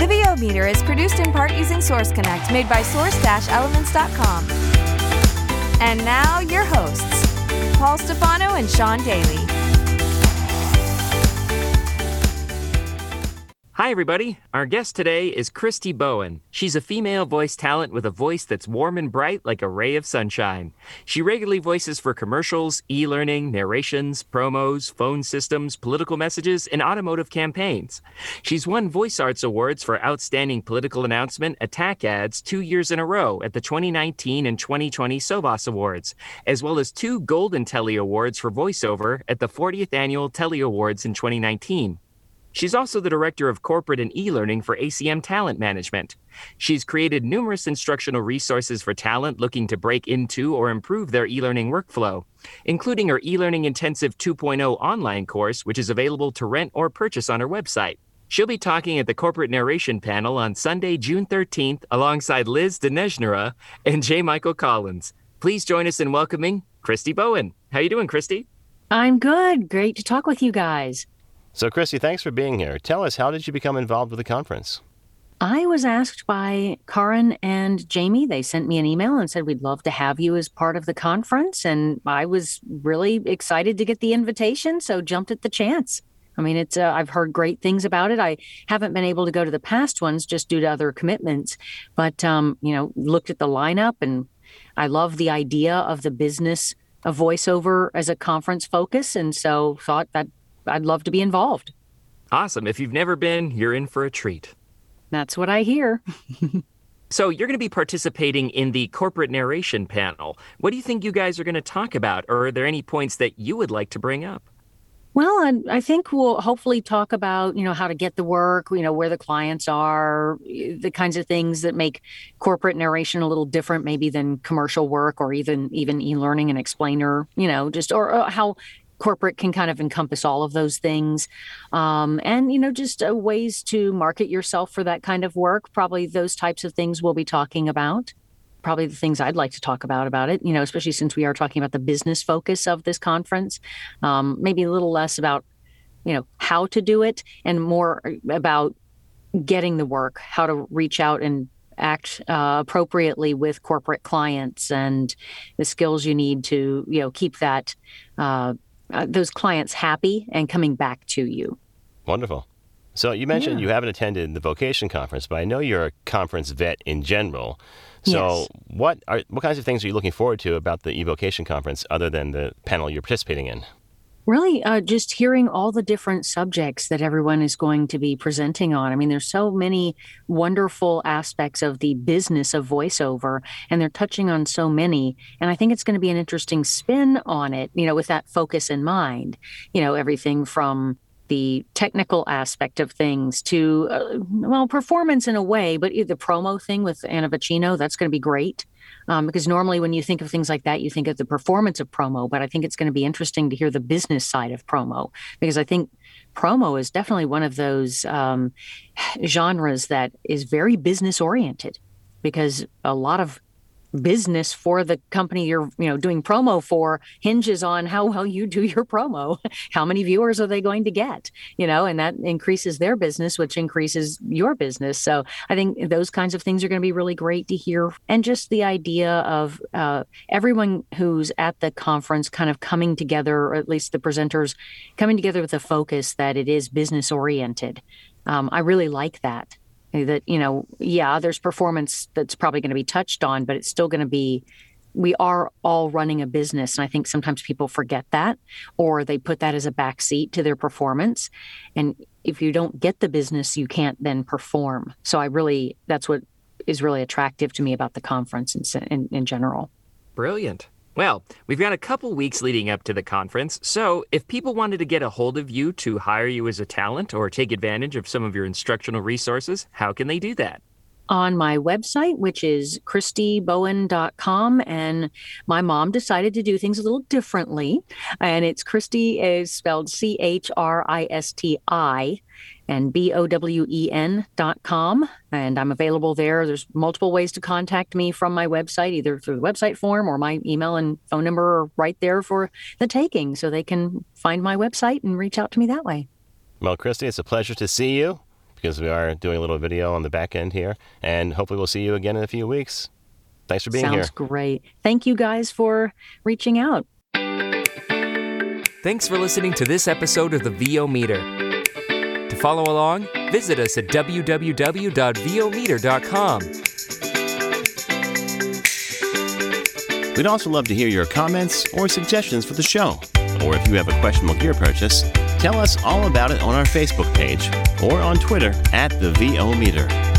The VO meter is produced in part using Source Connect, made by source-elements.com. And now your hosts, Paul Stefano and Sean Daly. Hi, everybody. Our guest today is Christi Bowen. She's a female voice talent with a voice that's warm and bright like a ray of sunshine. She regularly voices for commercials, e learning, narrations, promos, phone systems, political messages, and automotive campaigns. She's won Voice Arts Awards for Outstanding Political Announcement Attack Ads two years in a row at the 2019 and 2020 Sovas Awards, as well as two Golden Telly Awards for voiceover at the 40th Annual Telly Awards in 2019. She's also the director of corporate and e learning for ACM Talent Management. She's created numerous instructional resources for talent looking to break into or improve their e learning workflow, including her e learning intensive 2.0 online course, which is available to rent or purchase on her website. She'll be talking at the corporate narration panel on Sunday, June 13th, alongside Liz de Nesnera and J. Michael Collins. Please join us in welcoming Christi Bowen. How are you doing, Christi? I'm good. Great to talk with you guys. So, Christi, thanks for being here. Tell us, how did you become involved with the conference? I was asked by Karin and Jamie. They sent me an email and said, We'd love to have you as part of the conference. And I was really excited to get the invitation, so jumped at the chance. I mean, it's uh, I've heard great things about it. I haven't been able to go to the past ones just due to other commitments, but um, you know, looked at the lineup and I love the idea of the business of voiceover as a conference focus, and so thought that I'd love to be involved. Awesome. If you've never been, you're in for a treat. That's what I hear. so, you're going to be participating in the corporate narration panel. What do you think you guys are going to talk about? Or are there any points that you would like to bring up? Well, I, I, think we'll hopefully talk about, you know, how to get the work, you know, where the clients are, the kinds of things that make corporate narration a little different maybe than commercial work or even even e-learning and explainer, you know, just or, or how corporate can kind of encompass all of those things. Um, and you know just uh, ways to market yourself for that kind of work. Probably those types of things we'll be talking about. Probably the things i'd like to talk about about it you know especially since we are talking about the business focus of this conference. Um, maybe a little less about you know how to do it and more about getting the work how to reach out and act uh, appropriately with corporate clients and the skills you need to you know keep that uh, uh, those clients happy and coming back to you. Wonderful. So you mentioned yeah. you haven't attended the vocation conference, but I know you're a conference vet in general. So yes. what are what kinds of things are you looking forward to about the eVOcation conference other than the panel you're participating in? Really uh, just hearing all the different subjects that everyone is going to be presenting on. I mean, there's so many wonderful aspects of the business of voiceover, and they're touching on so many. And I think it's going to be an interesting spin on it, you know, with that focus in mind. You know, everything from the technical aspect of things to uh, well performance in a way but the promo thing with anna vocino that's going to be great um, because normally when you think of things like that, you think of the performance of promo. But I think it's going to be interesting to hear the business side of promo because I think promo is definitely one of those um, genres that is very business oriented because a lot of business for the company you're you know doing promo for hinges on how well you do your promo. How many viewers are they going to get? You know and that increases their business which increases your business. So i think those kinds of things are going to be really great to hear. And just the idea of uh, everyone who's at the conference kind of coming together or at least the presenters coming together with a focus that it is business oriented um, i really like that that you know yeah there's performance that's probably going to be touched on but it's still going to be we are all running a business and i think sometimes people forget that or they put that as a backseat to their performance. And if you don't get the business you can't then perform. So i really that's what is really attractive to me about the conference in, in, in general. Brilliant well, we've got a couple weeks leading up to the conference, so if people wanted to get a hold of you to hire you as a talent or take advantage of some of your instructional resources, how can they do that? On my website, which is christibowen.com. And my mom decided to do things a little differently. And it's Christi is spelled C H R I S T I and B O W E N dot com. And I'm available there. There's multiple ways to contact me from my website, either through the website form or my email and phone number are right there for the taking. So they can find my website and reach out to me that way. Well, Christi, it's a pleasure to see you because we are doing a little video on the back end here. And hopefully we'll see you again in a few weeks. Thanks for being Sounds here. Sounds great. Thank you guys for reaching out. Thanks for listening to this episode of the VO Meter. To follow along, visit us at www.vometer.com. We'd also love to hear your comments or suggestions for the show. Or if you have a questionable gear purchase, tell us all about it on our Facebook page or on Twitter at the VO Meter.